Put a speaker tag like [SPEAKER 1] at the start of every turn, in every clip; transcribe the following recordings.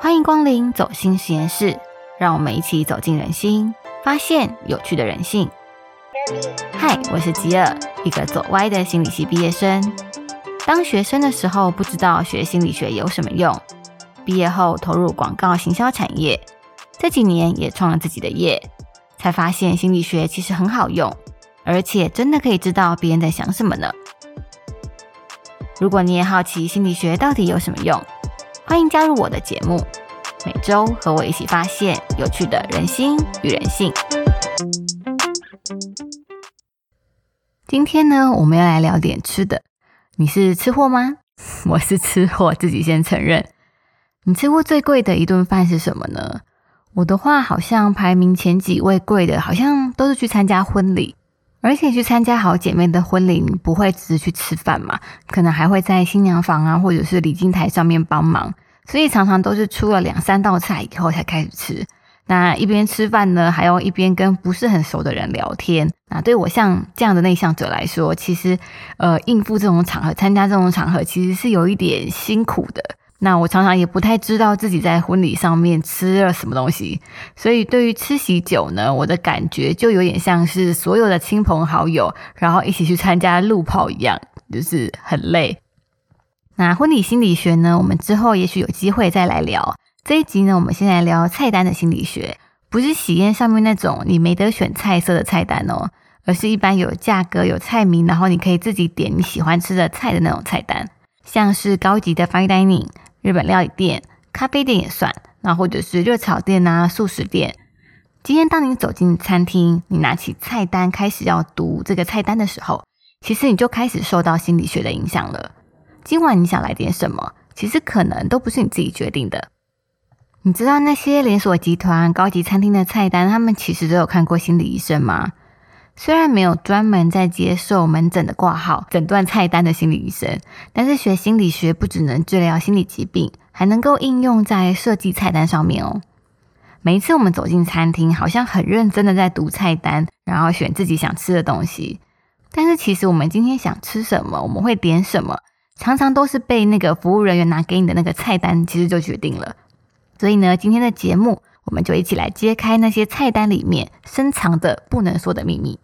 [SPEAKER 1] 欢迎光临走心实验室，让我们一起走进人心，发现有趣的人性。嗨，我是吉尔，一个走歪的心理系毕业生。当学生的时候，不知道学心理学有什么用；毕业后投入广告行销产业，这几年也创了自己的业，才发现心理学其实很好用，而且真的可以知道别人在想什么呢。如果你也好奇心理学到底有什么用，欢迎加入我的节目，每周和我一起发现有趣的人心与人性。今天呢，我们要来聊点吃的。你是吃货吗？我是吃货，自己先承认。你吃过最贵的一顿饭是什么呢？我的话，好像排名前几位贵的，好像都是去参加婚礼。而且去参加好姐妹的婚礼，你不会只是去吃饭嘛？可能还会在新娘房啊，或者是礼金台上面帮忙，所以常常都是出了两三道菜以后才开始吃。那一边吃饭呢，还要一边跟不是很熟的人聊天。那对我像这样的内向者来说，其实呃应付这种场合、参加这种场合，其实是有一点辛苦的。那我常常也不太知道自己在婚礼上面吃了什么东西，所以对于吃喜酒呢，我的感觉就有点像是所有的亲朋好友，然后一起去参加路跑一样，就是很累。那婚礼心理学呢，我们之后也许有机会再来聊。这一集呢，我们先来聊菜单的心理学，不是喜宴上面那种你没得选菜色的菜单哦，而是一般有价格、有菜名，然后你可以自己点你喜欢吃的菜的那种菜单，像是高级的 fine dining。日本料理店、咖啡店也算，那或者是热炒店啊、素食店。今天当你走进餐厅，你拿起菜单开始要读这个菜单的时候，其实你就开始受到心理学的影响了。今晚你想来点什么？其实可能都不是你自己决定的。你知道那些连锁集团、高级餐厅的菜单，他们其实都有看过心理医生吗？虽然没有专门在接受门诊的挂号、诊断菜单的心理医生，但是学心理学不只能治疗心理疾病，还能够应用在设计菜单上面哦。每一次我们走进餐厅，好像很认真的在读菜单，然后选自己想吃的东西。但是其实我们今天想吃什么，我们会点什么，常常都是被那个服务人员拿给你的那个菜单其实就决定了。所以呢，今天的节目我们就一起来揭开那些菜单里面深藏的不能说的秘密。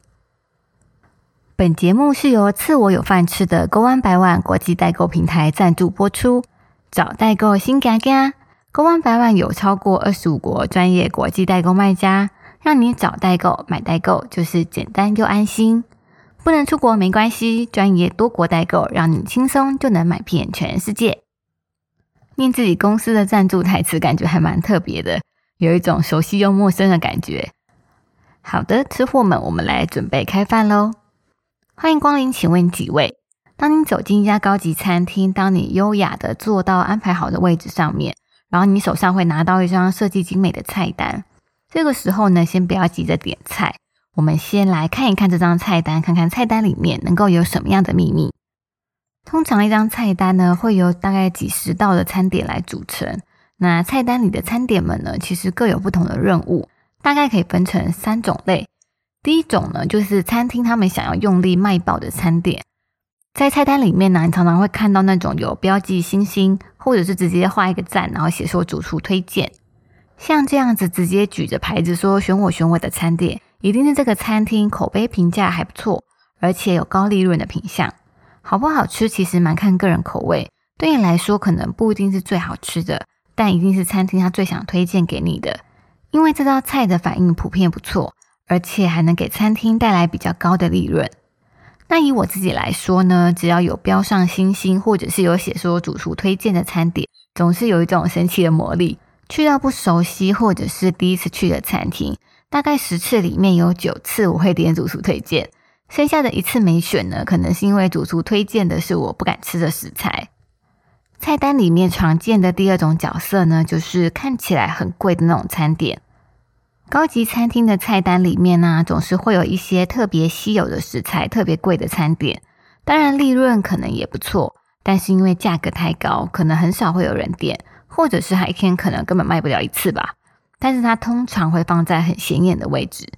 [SPEAKER 1] 本节目是由赐我有饭吃的 Go 湾百万国际代购平台赞助播出。找代购新嘎嘎，Go 湾百万有超过二十五国专业国际代购卖家，让你找代购买代购就是简单又安心。不能出国没关系，专业多国代购让你轻松就能买遍全世界。念自己公司的赞助台词，感觉还蛮特别的，有一种熟悉又陌生的感觉。好的，吃货们，我们来准备开饭喽！欢迎光临，请问几位？当你走进一家高级餐厅，当你优雅的坐到安排好的位置上面，然后你手上会拿到一张设计精美的菜单。这个时候呢，先不要急着点菜，我们先来看一看这张菜单，看看菜单里面能够有什么样的秘密。通常一张菜单呢，会由大概几十道的餐点来组成。那菜单里的餐点们呢，其实各有不同的任务，大概可以分成三种类。第一种呢，就是餐厅他们想要用力卖爆的餐点，在菜单里面呢，你常常会看到那种有标记星星，或者是直接画一个赞，然后写说主厨推荐，像这样子直接举着牌子说选我选我的餐点，一定是这个餐厅口碑评价还不错，而且有高利润的品相。好不好吃其实蛮看个人口味，对你来说可能不一定是最好吃的，但一定是餐厅他最想推荐给你的，因为这道菜的反应普遍不错。而且还能给餐厅带来比较高的利润。那以我自己来说呢，只要有标上星星，或者是有写说主厨推荐的餐点，总是有一种神奇的魔力。去到不熟悉或者是第一次去的餐厅，大概十次里面有九次我会点主厨推荐，剩下的一次没选呢，可能是因为主厨推荐的是我不敢吃的食材。菜单里面常见的第二种角色呢，就是看起来很贵的那种餐点。高级餐厅的菜单里面呢，总是会有一些特别稀有的食材、特别贵的餐点。当然，利润可能也不错，但是因为价格太高，可能很少会有人点，或者是一天可能根本卖不了一次吧。但是它通常会放在很显眼的位置。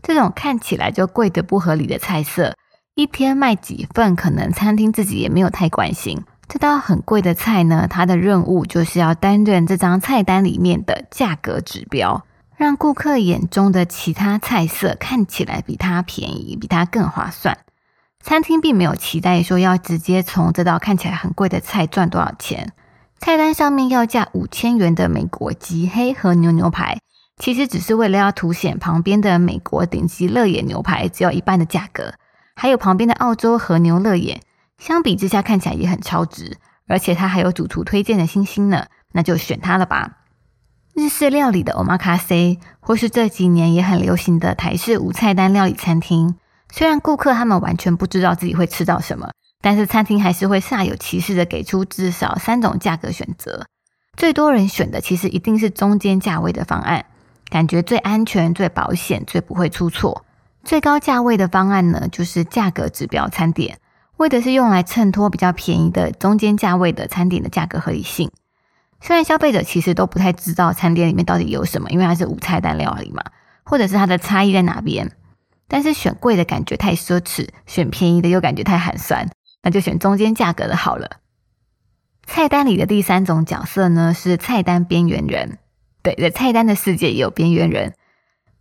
[SPEAKER 1] 这种看起来就贵的不合理的菜色，一天卖几份，可能餐厅自己也没有太关心。这道很贵的菜呢，它的任务就是要担任这张菜单里面的价格指标，让顾客眼中的其他菜色看起来比它便宜，比它更划算。餐厅并没有期待说要直接从这道看起来很贵的菜赚多少钱。菜单上面要价五千元的美国极黑和牛牛排，其实只是为了要凸显旁边的美国顶级乐眼牛排只要一半的价格，还有旁边的澳洲和牛乐眼，相比之下看起来也很超值，而且它还有主厨推荐的星星呢，那就选它了吧。日式料理的 omakase，或是这几年也很流行的台式无菜单料理餐厅。虽然顾客他们完全不知道自己会吃到什么，但是餐厅还是会煞有其事的给出至少三种价格选择。最多人选的其实一定是中间价位的方案，感觉最安全、最保险、最不会出错。最高价位的方案呢，就是价格指标餐点，为的是用来衬托比较便宜的中间价位的餐点的价格合理性。虽然消费者其实都不太知道餐点里面到底有什么，因为它是无菜单料理嘛，或者是它的差异在哪边。但是选贵的感觉太奢侈，选便宜的又感觉太寒酸，那就选中间价格的好了。菜单里的第三种角色呢，是菜单边缘人。对，在菜单的世界也有边缘人。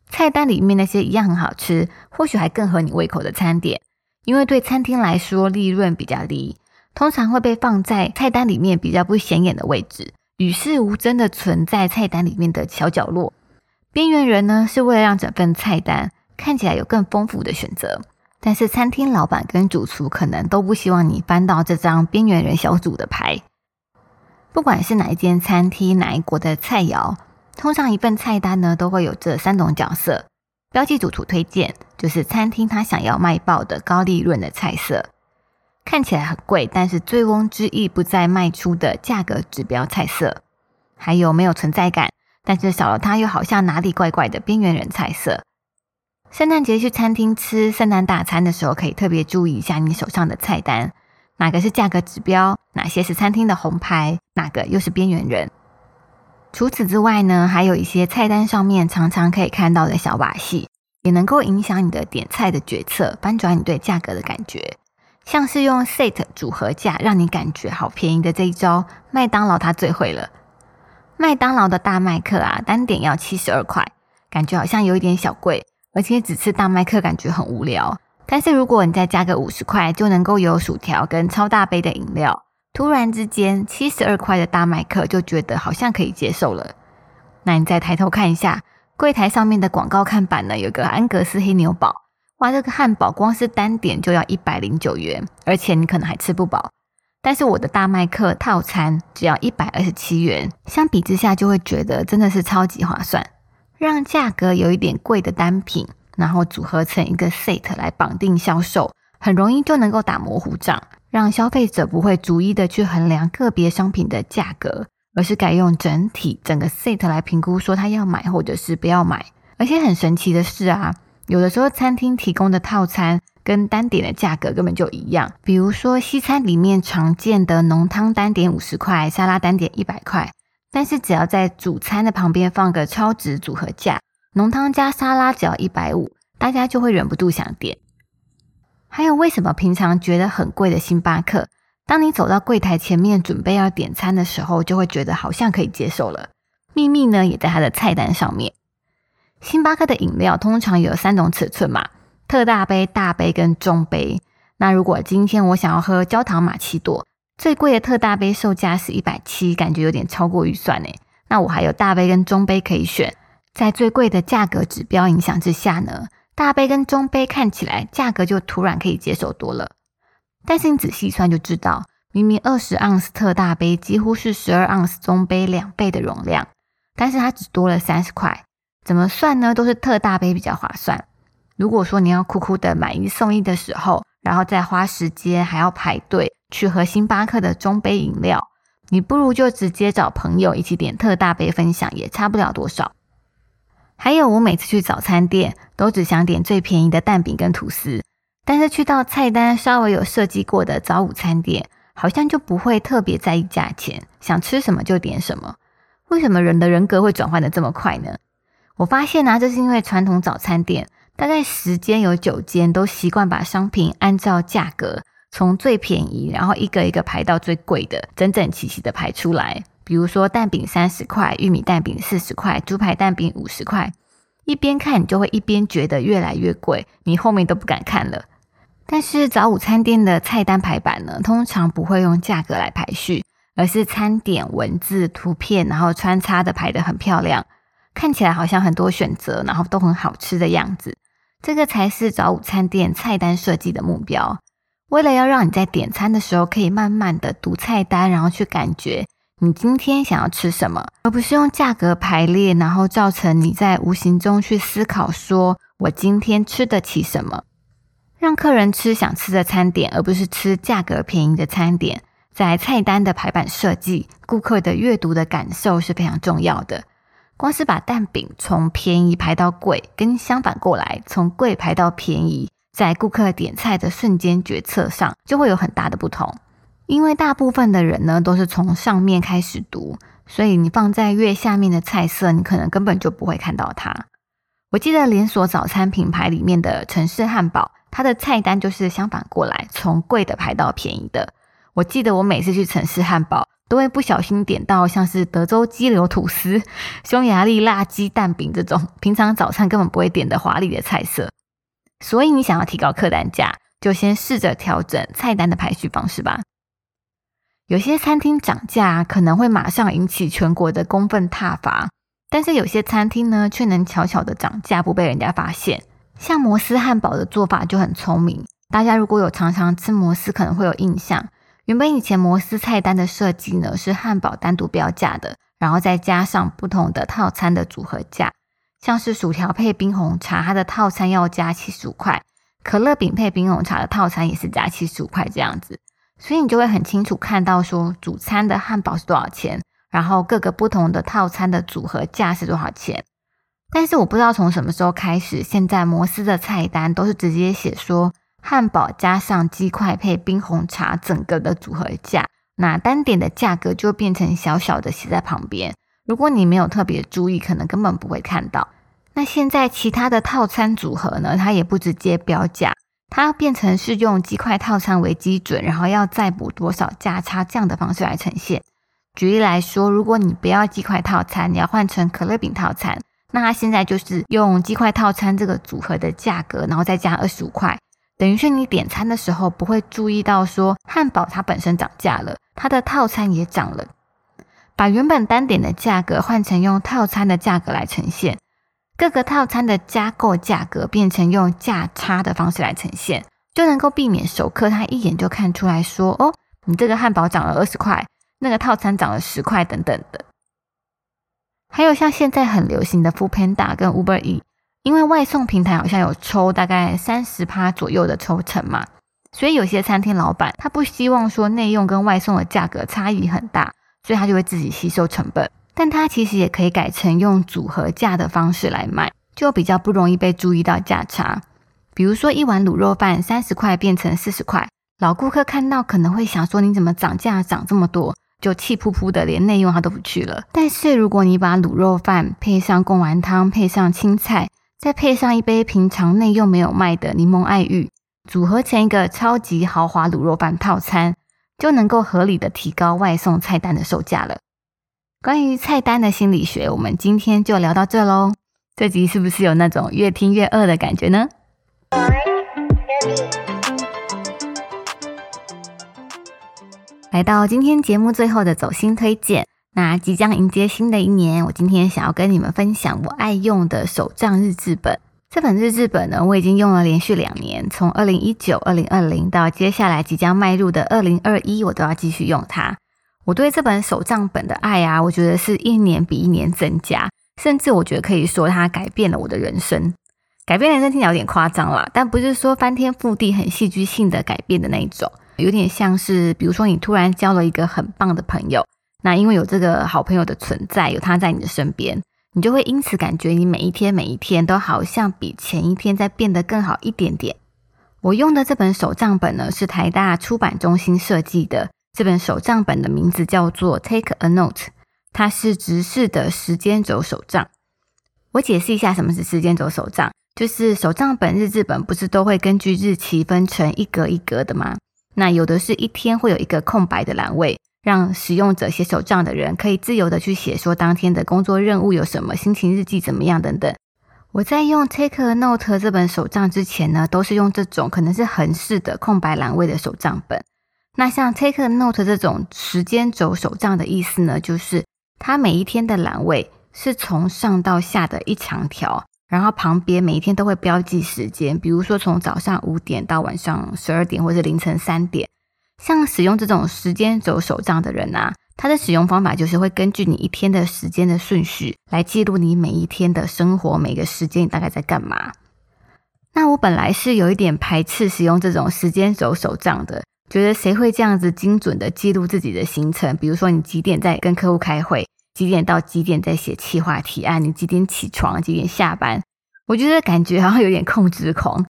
[SPEAKER 1] 菜单里面那些一样很好吃，或许还更合你胃口的餐点，因为对餐厅来说利润比较低，通常会被放在菜单里面比较不显眼的位置，与世无争的存在菜单里面的小角落。边缘人呢，是为了让整份菜单。看起来有更丰富的选择，但是餐厅老板跟主厨可能都不希望你翻到这张边缘人小组的牌。不管是哪一间餐厅、哪一国的菜肴，通常一份菜单呢都会有这三种角色：标记主厨推荐，就是餐厅他想要卖爆的高利润的菜色；看起来很贵，但是醉翁之意不在卖出的价格指标菜色；还有没有存在感，但是少了它又好像哪里怪怪的边缘人菜色。圣诞节去餐厅吃圣诞大餐的时候，可以特别注意一下你手上的菜单，哪个是价格指标，哪些是餐厅的红牌，哪个又是边缘人。除此之外呢，还有一些菜单上面常常可以看到的小把戏，也能够影响你的点菜的决策，翻转你对价格的感觉。像是用 set 组合价让你感觉好便宜的这一招，麦当劳它最会了。麦当劳的大麦克啊，单点要七十二块，感觉好像有一点小贵。而且只吃大麦克感觉很无聊，但是如果你再加个五十块，就能够有薯条跟超大杯的饮料。突然之间，七十二块的大麦克就觉得好像可以接受了。那你再抬头看一下柜台上面的广告看板呢，有个安格斯黑牛堡，哇，这个汉堡光是单点就要一百零九元，而且你可能还吃不饱。但是我的大麦克套餐只要一百二十七元，相比之下就会觉得真的是超级划算。让价格有一点贵的单品，然后组合成一个 set 来绑定销售，很容易就能够打模糊仗，让消费者不会逐一的去衡量个别商品的价格，而是改用整体整个 set 来评估，说他要买或者是不要买。而且很神奇的是啊，有的时候餐厅提供的套餐跟单点的价格根本就一样，比如说西餐里面常见的浓汤单点五十块，沙拉单点一百块。但是只要在主餐的旁边放个超值组合价，浓汤加沙拉只要一百五，大家就会忍不住想点。还有为什么平常觉得很贵的星巴克，当你走到柜台前面准备要点餐的时候，就会觉得好像可以接受了？秘密呢也在它的菜单上面。星巴克的饮料通常有三种尺寸嘛，特大杯、大杯跟中杯。那如果今天我想要喝焦糖玛奇朵。最贵的特大杯售价是一百七，感觉有点超过预算呢。那我还有大杯跟中杯可以选，在最贵的价格指标影响之下呢，大杯跟中杯看起来价格就突然可以接受多了。但是你仔细算就知道，明明二十盎司特大杯几乎是十二盎司中杯两倍的容量，但是它只多了三十块。怎么算呢？都是特大杯比较划算。如果说你要苦苦的买一送一的时候，然后再花时间还要排队。去喝星巴克的中杯饮料，你不如就直接找朋友一起点特大杯分享，也差不了多少。还有，我每次去早餐店都只想点最便宜的蛋饼跟吐司，但是去到菜单稍微有设计过的早午餐店，好像就不会特别在意价钱，想吃什么就点什么。为什么人的人格会转换的这么快呢？我发现呢，这是因为传统早餐店大概十间有九间都习惯把商品按照价格。从最便宜，然后一个一个排到最贵的，整整齐齐的排出来。比如说蛋饼三十块，玉米蛋饼四十块，猪排蛋饼五十块。一边看你就会一边觉得越来越贵，你后面都不敢看了。但是早午餐店的菜单排版呢，通常不会用价格来排序，而是餐点、文字、图片，然后穿插的排得很漂亮，看起来好像很多选择，然后都很好吃的样子。这个才是早午餐店菜单设计的目标。为了要让你在点餐的时候可以慢慢的读菜单，然后去感觉你今天想要吃什么，而不是用价格排列，然后造成你在无形中去思考说我今天吃得起什么。让客人吃想吃的餐点，而不是吃价格便宜的餐点。在菜单的排版设计，顾客的阅读的感受是非常重要的。光是把蛋饼从便宜排到贵，跟相反过来，从贵排到便宜，在顾客点菜的瞬间决策上，就会有很大的不同。因为大部分的人呢，都是从上面开始读，所以你放在越下面的菜色，你可能根本就不会看到它。我记得连锁早餐品牌里面的城市汉堡。它的菜单就是相反过来，从贵的排到便宜的。我记得我每次去城市汉堡，都会不小心点到像是德州鸡柳吐司、匈牙利辣鸡蛋饼这种平常早餐根本不会点的华丽的菜色。所以你想要提高客单价，就先试着调整菜单的排序方式吧。有些餐厅涨价可能会马上引起全国的公愤挞伐，但是有些餐厅呢，却能悄悄的涨价，不被人家发现。像摩斯汉堡的做法就很聪明，大家如果有常常吃摩斯，可能会有印象。原本以前摩斯菜单的设计呢，是汉堡单独标价的，然后再加上不同的套餐的组合价，像是薯条配冰红茶，它的套餐要加七十五块；可乐饼配冰红茶的套餐也是加七十五块这样子，所以你就会很清楚看到说主餐的汉堡是多少钱，然后各个不同的套餐的组合价是多少钱。但是我不知道从什么时候开始，现在摩斯的菜单都是直接写说汉堡加上鸡块配冰红茶，整个的组合价，那单点的价格就变成小小的写在旁边。如果你没有特别注意，可能根本不会看到。那现在其他的套餐组合呢，它也不直接标价，它变成是用鸡块套餐为基准，然后要再补多少价差这样的方式来呈现。举例来说，如果你不要鸡块套餐，你要换成可乐饼套餐。那它现在就是用鸡块套餐这个组合的价格，然后再加二十五块，等于是你点餐的时候不会注意到说汉堡它本身涨价了，它的套餐也涨了。把原本单点的价格换成用套餐的价格来呈现，各个套餐的加购价格变成用价差的方式来呈现，就能够避免熟客他一眼就看出来说，哦，你这个汉堡涨了二十块，那个套餐涨了十块等等的。还有像现在很流行的 Food Panda 跟 Uber E，因为外送平台好像有抽大概三十趴左右的抽成嘛，所以有些餐厅老板他不希望说内用跟外送的价格差异很大，所以他就会自己吸收成本。但他其实也可以改成用组合价的方式来卖，就比较不容易被注意到价差。比如说一碗卤肉饭三十块变成四十块，老顾客看到可能会想说你怎么涨价涨这么多？就气扑扑的，连内用他都不去了。但是如果你把卤肉饭配上贡丸汤，配上青菜，再配上一杯平常内用没有卖的柠檬爱玉，组合成一个超级豪华卤肉饭套餐，就能够合理的提高外送菜单的售价了。关于菜单的心理学，我们今天就聊到这喽。这集是不是有那种越听越饿的感觉呢？来到今天节目最后的走心推荐，那即将迎接新的一年，我今天想要跟你们分享我爱用的手账日志本。这本日志本呢，我已经用了连续两年，从二零一九、二零二零到接下来即将迈入的二零二一，我都要继续用它。我对这本手账本的爱啊，我觉得是一年比一年增加，甚至我觉得可以说它改变了我的人生。改变人生听起来有点夸张啦，但不是说翻天覆地、很戏剧性的改变的那一种。有点像是，比如说你突然交了一个很棒的朋友，那因为有这个好朋友的存在，有他在你的身边，你就会因此感觉你每一天每一天都好像比前一天在变得更好一点点。我用的这本手账本呢，是台大出版中心设计的。这本手账本的名字叫做 Take a Note，它是直视的时间轴手账。我解释一下什么是时间轴手账，就是手账本、日志本不是都会根据日期分成一格一格的吗？那有的是一天会有一个空白的栏位，让使用者写手账的人可以自由的去写说当天的工作任务有什么，心情日记怎么样等等。我在用 Take a Note 这本手账之前呢，都是用这种可能是横式的空白栏位的手账本。那像 Take a Note 这种时间轴手账的意思呢，就是它每一天的栏位是从上到下的一长条，然后旁边每一天都会标记时间，比如说从早上五点到晚上十二点，或者凌晨三点。像使用这种时间轴手账的人啊。他的使用方法就是会根据你一天的时间的顺序来记录你每一天的生活，每个时间你大概在干嘛。那我本来是有一点排斥使用这种时间轴手账的，觉得谁会这样子精准的记录自己的行程？比如说你几点在跟客户开会，几点到几点在写企划提案，你几点起床，几点下班？我觉得感觉好像有点控制狂，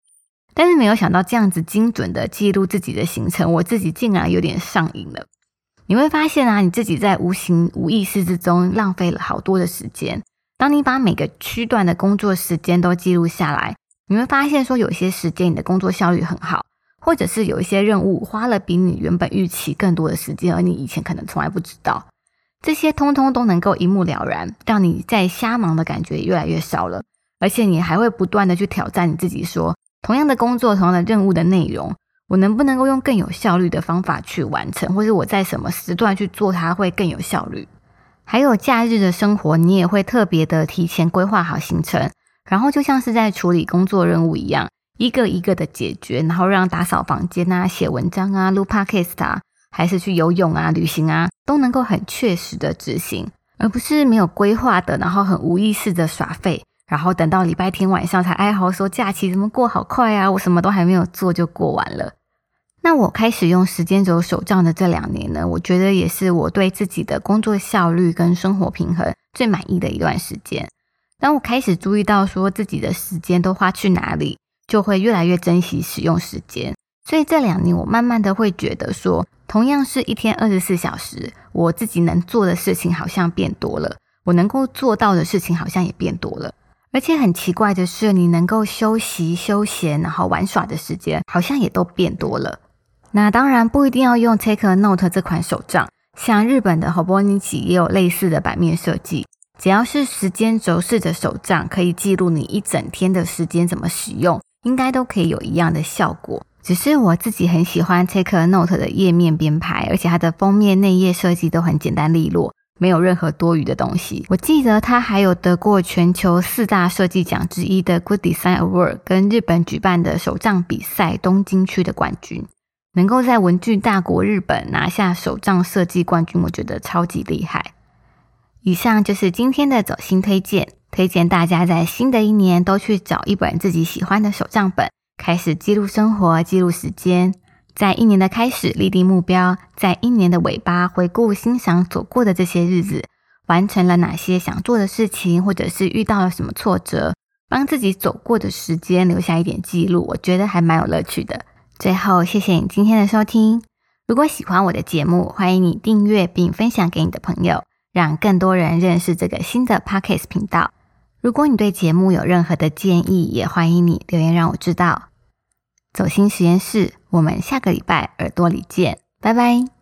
[SPEAKER 1] 但是没有想到这样子精准的记录自己的行程，我自己竟然有点上瘾了。你会发现啊，你自己在无形无意识之中浪费了好多的时间。当你把每个区段的工作时间都记录下来，你会发现说，有些时间你的工作效率很好，或者是有一些任务花了比你原本预期更多的时间，而你以前可能从来不知道。这些通通都能够一目了然，让你在瞎忙的感觉越来越少了。而且你还会不断的去挑战你自己，说同样的工作，同样的任务的内容。我能不能够用更有效率的方法去完成，或者我在什么时段去做它会更有效率？还有假日的生活，你也会特别的提前规划好行程，然后就像是在处理工作任务一样，一个一个的解决，然后让打扫房间啊、写文章啊、录 podcast 啊，还是去游泳啊、旅行啊，都能够很确实的执行，而不是没有规划的，然后很无意识的耍废，然后等到礼拜天晚上才哀嚎说假期怎么过好快啊，我什么都还没有做就过完了。那我开始用时间轴手账的这两年呢，我觉得也是我对自己的工作效率跟生活平衡最满意的一段时间。当我开始注意到说自己的时间都花去哪里，就会越来越珍惜使用时间。所以这两年我慢慢的会觉得说，同样是一天二十四小时，我自己能做的事情好像变多了，我能够做到的事情好像也变多了。而且很奇怪的是，你能够休息、休闲然后玩耍的时间，好像也都变多了。那当然不一定要用 Take a Note 这款手账，像日本的 Hobonichi 也有类似的版面设计。只要是时间轴式的手账，可以记录你一整天的时间怎么使用，应该都可以有一样的效果。只是我自己很喜欢 Take a Note 的页面编排，而且它的封面内页设计都很简单利落，没有任何多余的东西。我记得他还有得过全球四大设计奖之一的 Good Design Award，跟日本举办的手账比赛东京区的冠军。能够在文具大国日本拿下手账设计冠军，我觉得超级厉害。以上就是今天的走心推荐，推荐大家在新的一年都去找一本自己喜欢的手账本，开始记录生活、记录时间。在一年的开始立定目标，在一年的尾巴回顾欣赏所过的这些日子，完成了哪些想做的事情，或者是遇到了什么挫折，帮自己走过的时间留下一点记录，我觉得还蛮有乐趣的。最后，谢谢你今天的收听。如果喜欢我的节目，欢迎你订阅并分享给你的朋友，让更多人认识这个新的 Podcast 频道。如果你对节目有任何的建议，也欢迎你留言让我知道。走心实验室，我们下个礼拜耳朵里见，拜拜。